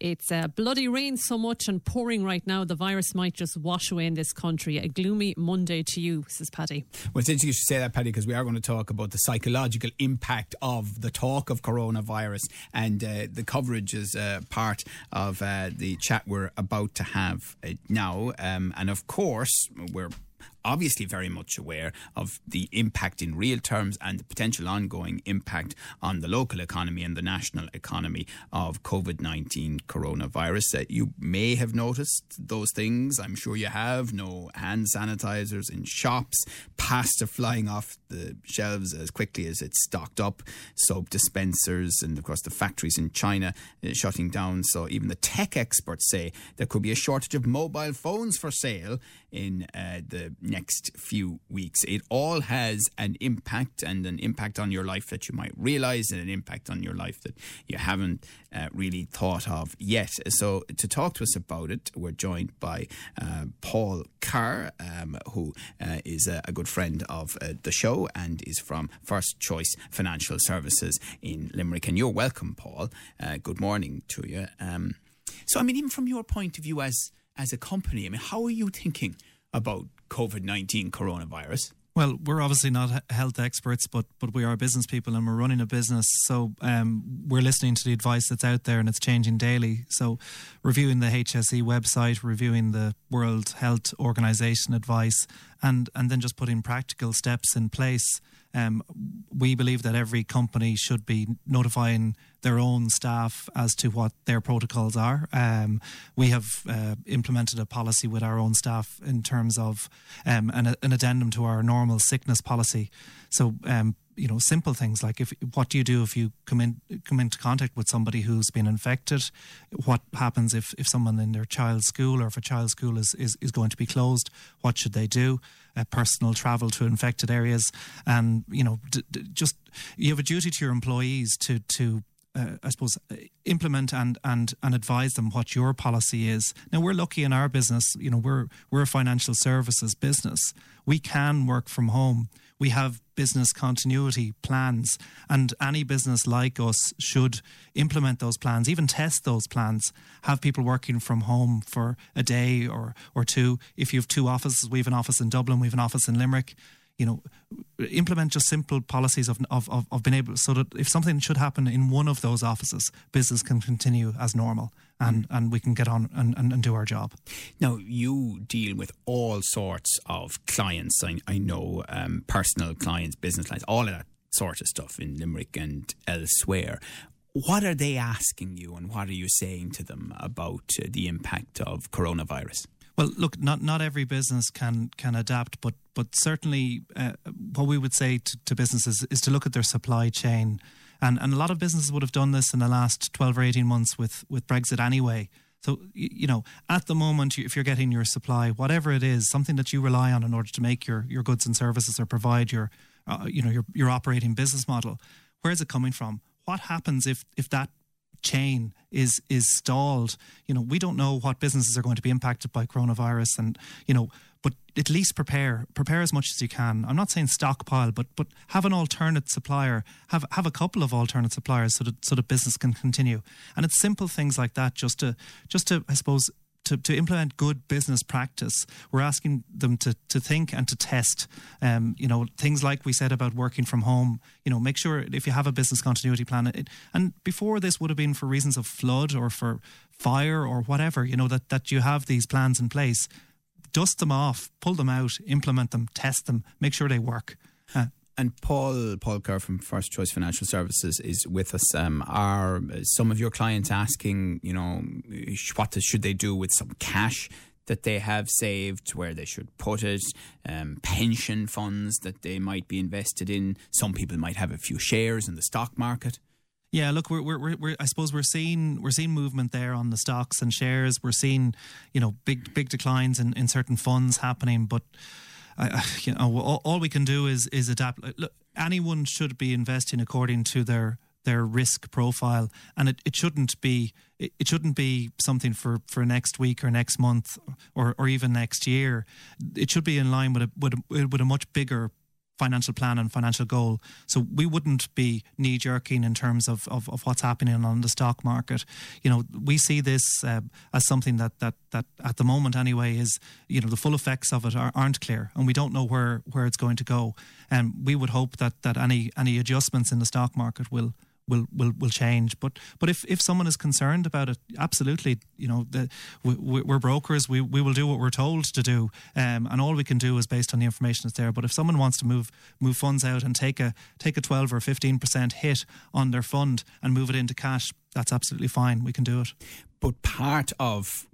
it's uh, bloody rain so much and pouring right now. The virus might just wash away in this country. A gloomy Monday to you, says Paddy. Well, it's interesting you should say that, Paddy, because we are going to talk about the psychological impact of the talk of coronavirus, and uh, the coverage is uh, part of uh, the chat we're about to have uh, now. Um, and of course, we're obviously very much aware of the impact in real terms and the potential ongoing impact on the local economy and the national economy of COVID 19 coronavirus. Uh, you may have noticed those things. I'm sure you have. No hand sanitizers in shops, pasta flying off the shelves as quickly as it's stocked up, soap dispensers, and of course the factories in China uh, shutting down. So even the tech experts say there could be a shortage of mobile phones for sale in uh, the next few weeks. It all has an impact and an impact on your life that you might realize and an impact on your life that you haven't uh, really thought of yet. So, to talk to us about it, we're joined by uh, Paul Carr, um, who uh, is a, a, good friend of uh, the show and is from First Choice Financial Services in Limerick. And you're welcome, Paul. Uh, good morning to you. Um, so, I mean, even from your point of view as as a company, I mean, how are you thinking about COVID 19 coronavirus? Well, we're obviously not health experts, but but we are business people and we're running a business. So um, we're listening to the advice that's out there and it's changing daily. So reviewing the HSE website, reviewing the World Health Organization advice, and and then just putting practical steps in place. Um, we believe that every company should be notifying their own staff as to what their protocols are. Um, we have uh, implemented a policy with our own staff in terms of um, an, an, addendum to our normal sickness policy. So um, you know simple things like if what do you do if you come in come into contact with somebody who's been infected what happens if if someone in their child's school or if a child's school is is, is going to be closed what should they do uh, personal travel to infected areas and you know d- d- just you have a duty to your employees to to uh, I suppose, implement and and and advise them what your policy is. Now we're lucky in our business. You know, we're we're a financial services business. We can work from home we have business continuity plans, and any business like us should implement those plans, even test those plans. Have people working from home for a day or or two. If you have two offices, we have an office in Dublin, we have an office in Limerick you know, implement just simple policies of, of, of, of being able so that if something should happen in one of those offices, business can continue as normal and, mm. and we can get on and, and, and, do our job. Now, you deal with all sorts of clients. I, I know um, personal clients, business clients, all of that sort of stuff in Limerick and elsewhere. What are they asking you and what are you saying to them about uh, the impact of coronavirus? Well, look, not not every business can can adapt, but but certainly uh, what we would say to, to, businesses is to look at their supply chain, and and a lot of businesses would have done this in the last twelve or eighteen months with with Brexit anyway. So you know, at the moment, if you're getting your supply, whatever it is, something that you rely on in order to make your your goods and services or provide your uh, you know your your operating business model, where is it coming from? What happens if if that chain is is stalled. You know, we don't know what businesses are going to be impacted by coronavirus, and you know, but at least prepare prepare as much as you can. I'm not saying stockpile, but but have an alternate supplier, have have a couple of alternate suppliers so that so that business can continue. And it's simple things like that, just to just to I suppose to, to implement good business practice, we're asking them to, to think and to test. Um, you know, things like we said about working from home. You know, make sure if you have a business continuity plan, it, and before this would have been for reasons of flood or for fire or whatever. You know that that you have these plans in place. Dust them off, pull them out, implement them, test them, make sure they work. Uh, and Paul Paul Kerr from First Choice Financial Services is with us. Um, are some of your clients asking, you know, what should they do with some cash that they have saved, where they should put it, um, pension funds that they might be invested in. Some people might have a few shares in the stock market. Yeah, look, we're, we're, we're, I suppose we're seeing we're seeing movement there on the stocks and shares. We're seeing, you know, big big declines in, in certain funds happening, but I, you know, all, all, we can do is is adapt. Look, anyone should be investing according to their their risk profile, and it, it shouldn't be it, it shouldn't be something for, for next week or next month or, or even next year. It should be in line with a, with a, with a much bigger financial plan and financial goal. So we wouldn't be knee jerking in terms of, of, of, what's happening on the stock market. You know, we see this uh, as something that, that, that at the moment anyway is, you know, the full effects of it are, aren't clear and we don't know where, where it's going to go. And we would hope that, that any, any adjustments in the stock market will, will will will change. But but if, if someone is concerned about it, absolutely, you know, the, we, are brokers. We we will do what we're told to do, um, and all we can do is based on the information that's there. But if someone wants to move move funds out and take a take a twelve or fifteen percent hit on their fund and move it into cash, that's absolutely fine. We can do it. But part of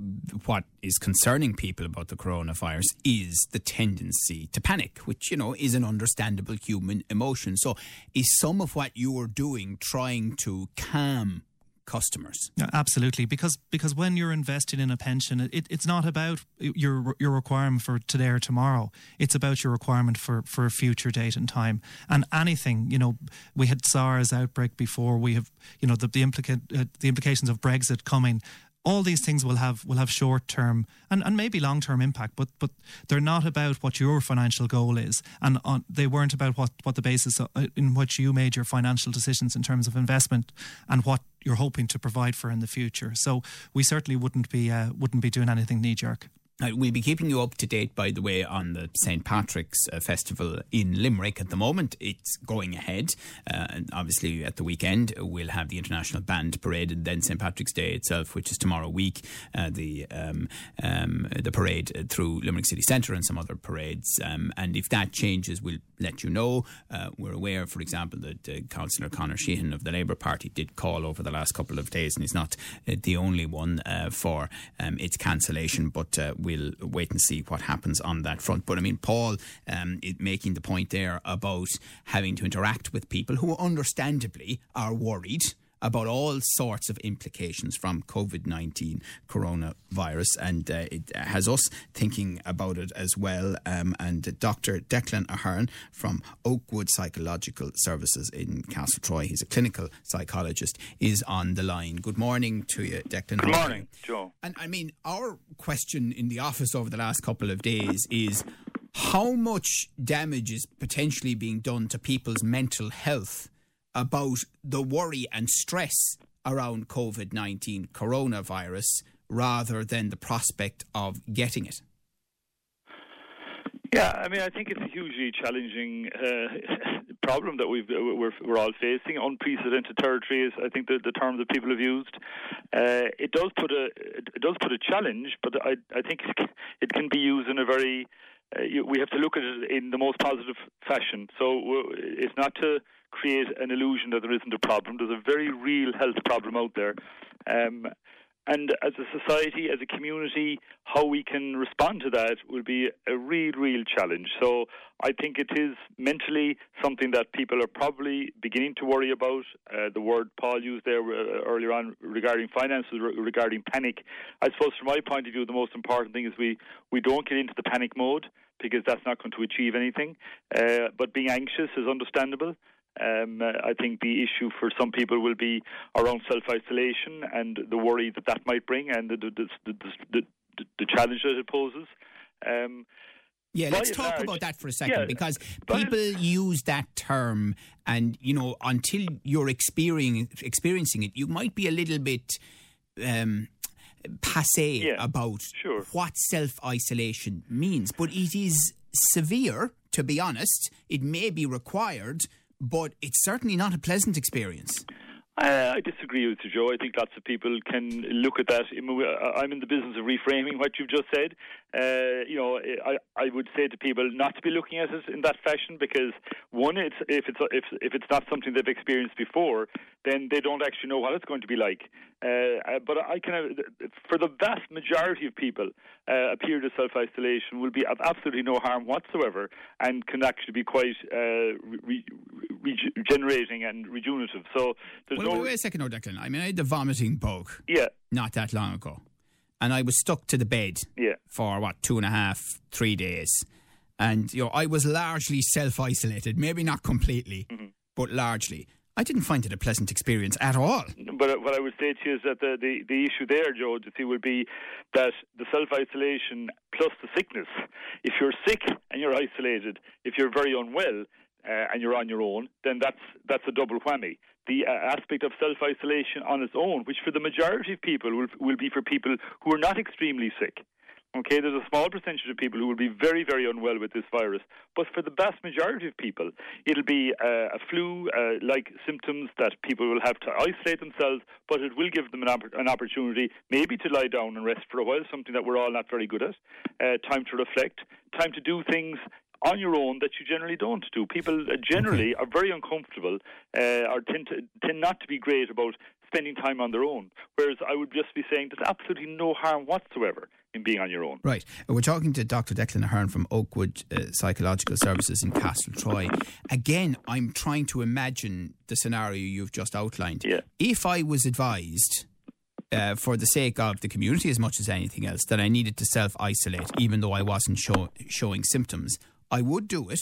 what is concerning people about the coronavirus is the tendency to panic, which, you know, is an understandable human emotion. So, is some of what you are doing trying to calm customers. Yeah, absolutely, because because when you're investing in a pension, it, it's not about your your requirement for today or tomorrow. It's about your requirement for for a future date and time. And anything, you know, we had SARS outbreak before. We have, you know, the the, implica- uh, the implications of Brexit coming all these things will have will have short term and, and maybe long term impact, but but they're not about what your financial goal is, and on, they weren't about what what the basis uh, in which you made your financial decisions in terms of investment and what you're hoping to provide for in the future. So we certainly wouldn't be uh, wouldn't be doing anything knee jerk. Uh, we'll be keeping you up to date, by the way, on the St. Patrick's uh, Festival in Limerick at the moment. It's going ahead. Uh, and obviously, at the weekend, we'll have the International Band Parade and then St. Patrick's Day itself, which is tomorrow week, uh, the um, um, the parade through Limerick City Centre and some other parades. Um, and if that changes, we'll let you know. Uh, we're aware, for example, that uh, Councillor Conor Sheehan of the Labour Party did call over the last couple of days, and he's not the only one for um, its cancellation, but we we'll wait and see what happens on that front. But I mean, Paul um, making the point there about having to interact with people who understandably are worried about all sorts of implications from COVID 19 coronavirus. And uh, it has us thinking about it as well. Um, and Dr. Declan Ahern from Oakwood Psychological Services in Castletroy, he's a clinical psychologist, is on the line. Good morning to you, Declan. Good morning, Joe. And I mean, our question in the office over the last couple of days is how much damage is potentially being done to people's mental health about the worry and stress around COVID 19 coronavirus rather than the prospect of getting it? Yeah, I mean, I think it's a hugely challenging uh, problem that we've we're, we're all facing. Unprecedented territory is, I think, the, the term that people have used. Uh, it does put a it does put a challenge, but I I think it can be used in a very uh, you, we have to look at it in the most positive fashion. So it's not to create an illusion that there isn't a problem. There's a very real health problem out there. Um, and as a society, as a community, how we can respond to that will be a real, real challenge. So I think it is mentally something that people are probably beginning to worry about. Uh, the word Paul used there uh, earlier on regarding finances, regarding panic. I suppose from my point of view, the most important thing is we, we don't get into the panic mode because that's not going to achieve anything. Uh, but being anxious is understandable. Um, uh, I think the issue for some people will be around self isolation and the worry that that might bring and the, the, the, the, the challenge that it poses. Um, yeah, let's talk large, about that for a second yeah, because people use that term, and you know, until you're experiencing experiencing it, you might be a little bit um, passe yeah, about sure. what self isolation means. But it is severe, to be honest. It may be required but it's certainly not a pleasant experience. Uh, I disagree with you, Joe. I think lots of people can look at that. I'm in the business of reframing what you've just said. Uh, you know, I, I would say to people not to be looking at it in that fashion because one, it's if it's if if it's not something they've experienced before, then they don't actually know what it's going to be like. Uh, uh but I can, for the vast majority of people, uh, a period of self isolation will be of absolutely no harm whatsoever and can actually be quite uh, re- regenerating and rejuvenative. So there's well, no. Wait, wait a second, Declan. I mean, I had the vomiting bug. Yeah. Not that long ago, and I was stuck to the bed. Yeah. For what two and a half, three days, and you know I was largely self isolated. Maybe not completely, mm-hmm. but largely. I didn't find it a pleasant experience at all. But what I would say to you is that the, the, the issue there, Joe, see would be that the self isolation plus the sickness. If you're sick and you're isolated, if you're very unwell uh, and you're on your own, then that's that's a double whammy. The uh, aspect of self isolation on its own, which for the majority of people will will be for people who are not extremely sick. Okay, there's a small percentage of people who will be very, very unwell with this virus, but for the vast majority of people, it'll be uh, a flu-like uh, symptoms that people will have to isolate themselves, but it will give them an, opp- an, opportunity maybe to lie down and rest for a while, something that we're all not very good at. Uh, time to reflect, time to do things on your own that you generally don't do. People uh, generally are very uncomfortable uh, or tend, to, tend not to be great about spending time on their own. Whereas I would just be saying there's absolutely no harm whatsoever in being on your own. Right. Uh, we're talking to Dr. Declan Ahern from Oakwood uh, Psychological Services in Castletroy. Again, I'm trying to imagine the scenario you've just outlined. Yeah. If I was advised uh, for the sake of the community as much as anything else, that I needed to self isolate, even though I wasn't show- showing symptoms, I would do it,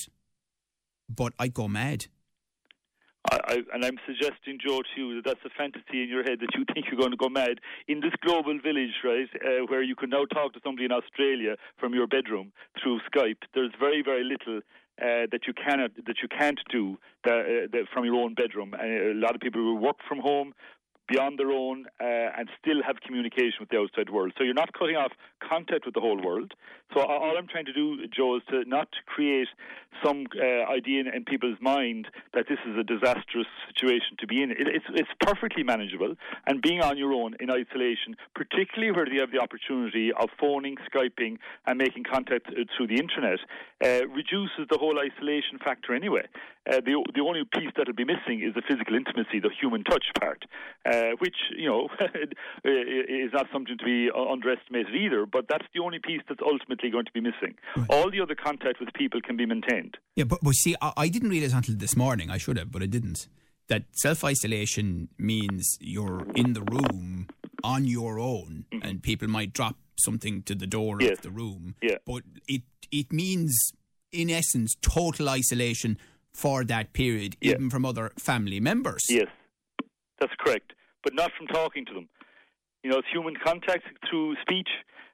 but I'd go mad. I, I, and I'm suggesting, Joe, to you that that's a fantasy in your head that you think you're going to go mad in this global village, right, uh, where you can now talk to somebody in Australia from your bedroom through Skype. There's very, very little uh, that you cannot that you can't do uh, from your own bedroom. And a lot of people will work from home beyond their own uh, and still have communication with the outside world. So you're not cutting off contact with the whole world. So all I'm trying to do, Joe, is to not create some uh, idea in, in, people's mind that this is a disastrous situation to be in. It, it's, it's perfectly manageable, and being on your own in isolation, particularly where you have the opportunity of phoning, Skyping, and making contact uh, through the internet, uh, reduces the whole isolation factor anyway. Uh, the, the only piece that'll be missing is the physical intimacy, the human touch part. Uh, which you know is not something to be underestimated either. But that's the only piece that's ultimately going to be missing. Right. All the other contact with people can be maintained. Yeah, but, but see, I, I didn't realize until this morning. I should have, but I didn't. That self isolation means you're in the room on your own, mm-hmm. and people might drop something to the door yes. of the room. Yeah. But it it means, in essence, total isolation for that period, yeah. even from other family members. Yes, that's correct but not from talking to them. You know, it's human contact through speech,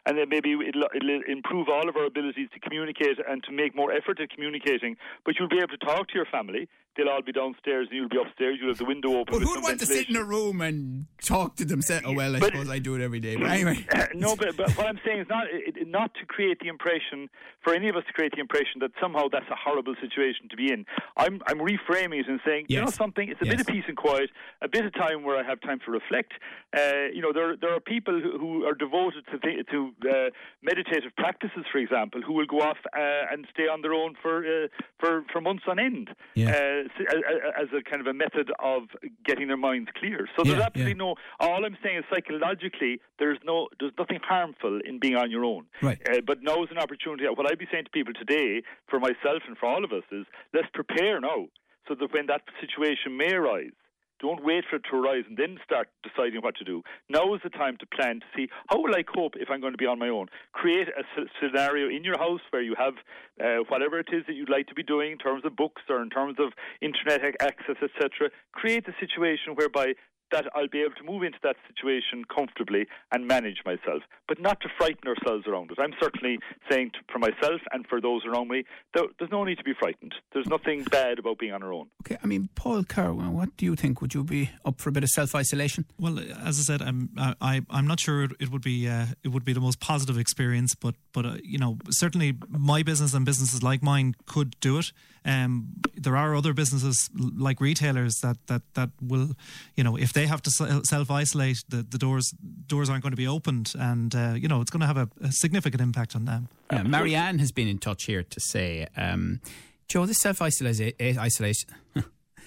and then maybe it'll, it'll, improve all of our abilities to communicate and to make more effort at communicating. But you'll be able to talk to your family they'll all be downstairs and you'll be upstairs. You'll have the window open. But who'd want to sit in a room and talk to themselves? Oh well, I but, suppose I do it every day. But anyway, no. But, but, what I'm saying is not it, not to create the impression for any of us to create the impression that somehow that's a horrible situation to be in. I'm I'm reframing it and saying, yes. you know, something. It's a yes. bit of peace and quiet, a bit of time where I have time to reflect. Uh, you know, there there are people who are devoted to the, to uh, meditative practices, for example, who will go off uh, and stay on their own for uh, for for months on end. Yeah uh, as a kind of a method of getting their minds clear. So there's absolutely yeah. no. All I'm saying is psychologically, there's no, there's nothing harmful in being on your own. Right. Uh, but now is an opportunity. What I'd be saying to people today, for myself and for all of us, is let's prepare now, so that when that situation may arise, don't wait for it to arise and then start deciding what to do. Now is the time to plan to see how will I cope if I'm going to be on my own. Create a scenario in your house where you have uh, whatever it is that you'd like to be doing in terms of books or in terms of internet access, etc. Create a situation whereby that I'll be able to move into that situation comfortably and manage myself, but not to frighten ourselves around it. I'm certainly saying to, for myself and for those around me, there, there's no need to be frightened. There's nothing bad about being on our own. Okay, I mean, Paul Kerr, what do you think? Would you be up for a bit of self isolation? Well, as I said, I'm I, I'm not sure it would be uh, it would be the most positive experience, but but uh, you know certainly my business and businesses like mine could do it. Um, there are other businesses like retailers that that that will, you know, if they have to self isolate, the, the doors doors aren't going to be opened, and uh, you know it's going to have a, a, significant impact on them. Marianne has been in touch here to say, um, Joe, this self isolation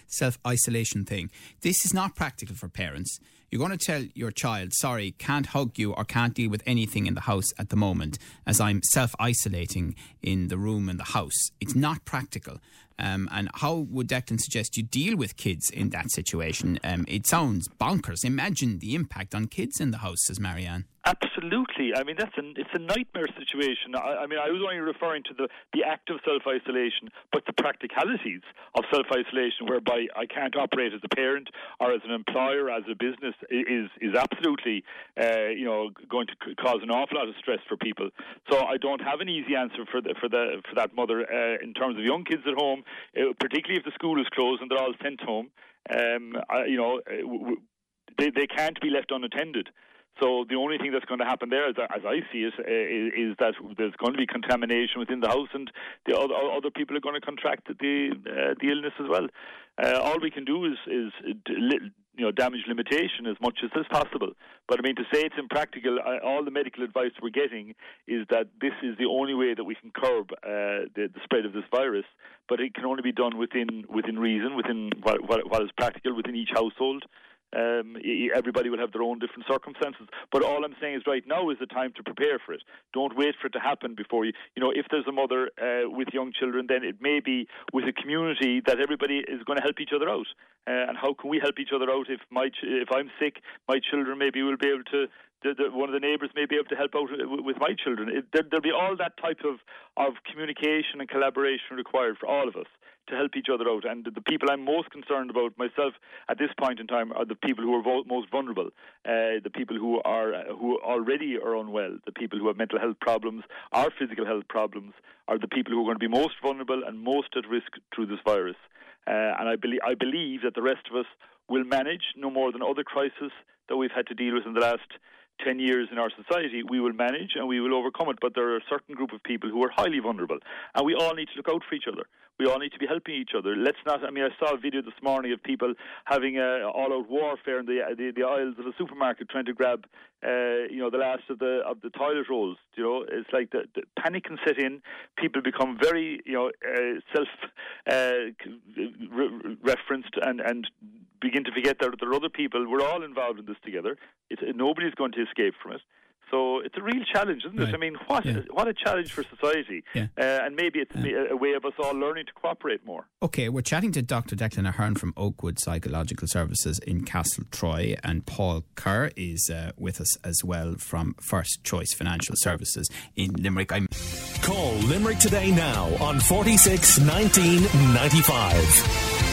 self isolation thing, this is not practical for parents. You're going to tell your child, sorry, can't hug you or can't deal with anything in the house at the moment as I'm self isolating in the room in the house. It's not practical. Um, and how would Declan suggest you deal with kids in that situation? Um, it sounds bonkers. Imagine the impact on kids in the house, says Marianne. Absolutely. I mean, that's a, it's a nightmare situation. I, I mean, I was only referring to the, the act of self isolation, but the practicalities of self isolation, whereby I can't operate as a parent or as an employer, as a business, is is absolutely, uh, you know, going to cause an awful lot of stress for people. So I don't have an easy answer for the, for the for that mother uh, in terms of young kids at home, uh, particularly if the school is closed and they're all sent home. Um, I, you know, uh, they they can't be left unattended. So the only thing that's going to happen there, as, as I see it, is, is, that there's going to be contamination within the house, and the other, other people are going to contract the uh, the illness as well. Uh, all we can do is is you know damage limitation as much as is possible. But I mean to say it's impractical. all the medical advice we're getting is that this is the only way that we can curb uh, the, the, spread of this virus. But it can only be done within within reason, within what, what, what is practical within each household. Um, everybody will have their own different circumstances. But all I'm saying is right now is the time to prepare for it. Don't wait for it to happen before you. You know, if there's a mother uh, with young children, then it may be with a community that everybody is going to help each other out. Uh, and how can we help each other out if my ch- if I'm sick, my children maybe will be able to the, the, one of the neighbours may be able to help out with my children. It, there, will be all that type of, of communication and collaboration required for all of us to help each other out. And the people I'm most concerned about myself at this point in time are the people who are most vulnerable, uh, the people who are who already are unwell, the people who have mental health problems, our physical health problems, are the people who are going to be most vulnerable and most at risk through this virus. Uh, and I believe I believe that the rest of us will manage no more than other crises that we've had to deal with in the last 10 years in our society, we will manage and we will overcome it. But there are a certain group of people who are highly vulnerable, and we all need to look out for each other. We all need to be helping each other. Let's not. I mean, I saw a video this morning of people having a all-out warfare in the, the the aisles of a supermarket, trying to grab, uh, you know, the last of the of the toilet rolls. You know, it's like the, the panic can set in. People become very, you know, uh, self uh, re- referenced and and begin to forget that there are other people. We're all involved in this together. It's, nobody's going to escape from it. So it's a real challenge, isn't right. it? I mean, what yeah. what a challenge for society, yeah. uh, and maybe it's yeah. a way of us all learning to cooperate more. Okay, we're chatting to Dr. Declan Ahern from Oakwood Psychological Services in Castletroy, and Paul Kerr is uh, with us as well from First Choice Financial Services in Limerick. I'm Call Limerick today now on forty six nineteen ninety five.